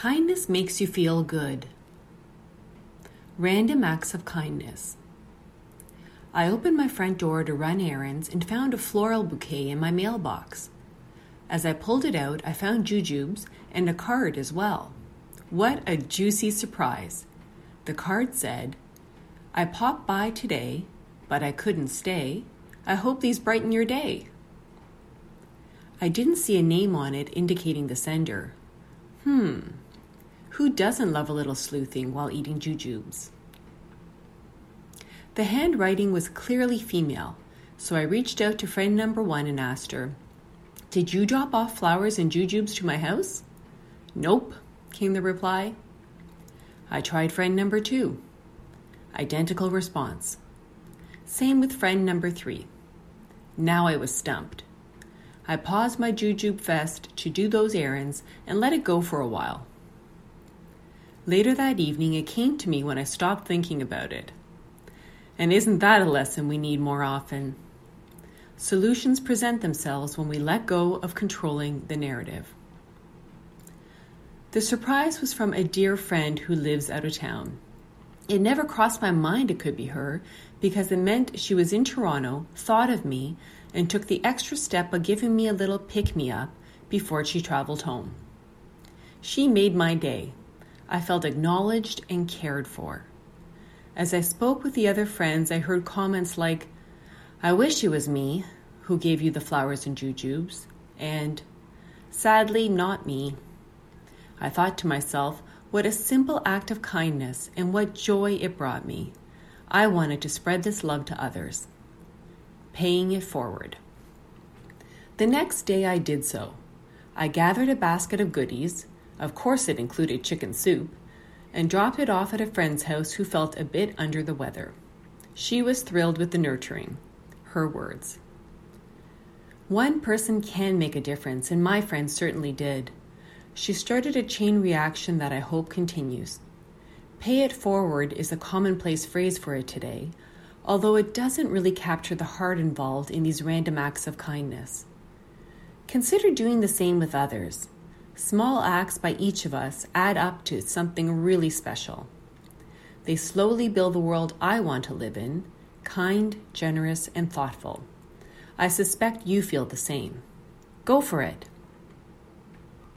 Kindness makes you feel good. Random acts of kindness. I opened my front door to run errands and found a floral bouquet in my mailbox. As I pulled it out, I found jujubes and a card as well. What a juicy surprise! The card said, I popped by today, but I couldn't stay. I hope these brighten your day. I didn't see a name on it indicating the sender. Hmm, who doesn't love a little sleuthing while eating jujubes? The handwriting was clearly female, so I reached out to friend number one and asked her, Did you drop off flowers and jujubes to my house? Nope, came the reply. I tried friend number two. Identical response. Same with friend number three. Now I was stumped. I paused my jujube fest to do those errands and let it go for a while. Later that evening, it came to me when I stopped thinking about it. And isn't that a lesson we need more often? Solutions present themselves when we let go of controlling the narrative. The surprise was from a dear friend who lives out of town. It never crossed my mind it could be her because it meant she was in Toronto, thought of me, and took the extra step of giving me a little pick me up before she traveled home. She made my day. I felt acknowledged and cared for. As I spoke with the other friends, I heard comments like, I wish it was me who gave you the flowers and jujubes, and sadly, not me. I thought to myself, what a simple act of kindness and what joy it brought me. I wanted to spread this love to others paying it forward. The next day I did so. I gathered a basket of goodies, of course it included chicken soup, and dropped it off at a friend's house who felt a bit under the weather. She was thrilled with the nurturing. Her words. One person can make a difference, and my friend certainly did. She started a chain reaction that I hope continues. Pay it forward is a commonplace phrase for it today, although it doesn't really capture the heart involved in these random acts of kindness. Consider doing the same with others. Small acts by each of us add up to something really special. They slowly build the world I want to live in kind, generous, and thoughtful. I suspect you feel the same. Go for it.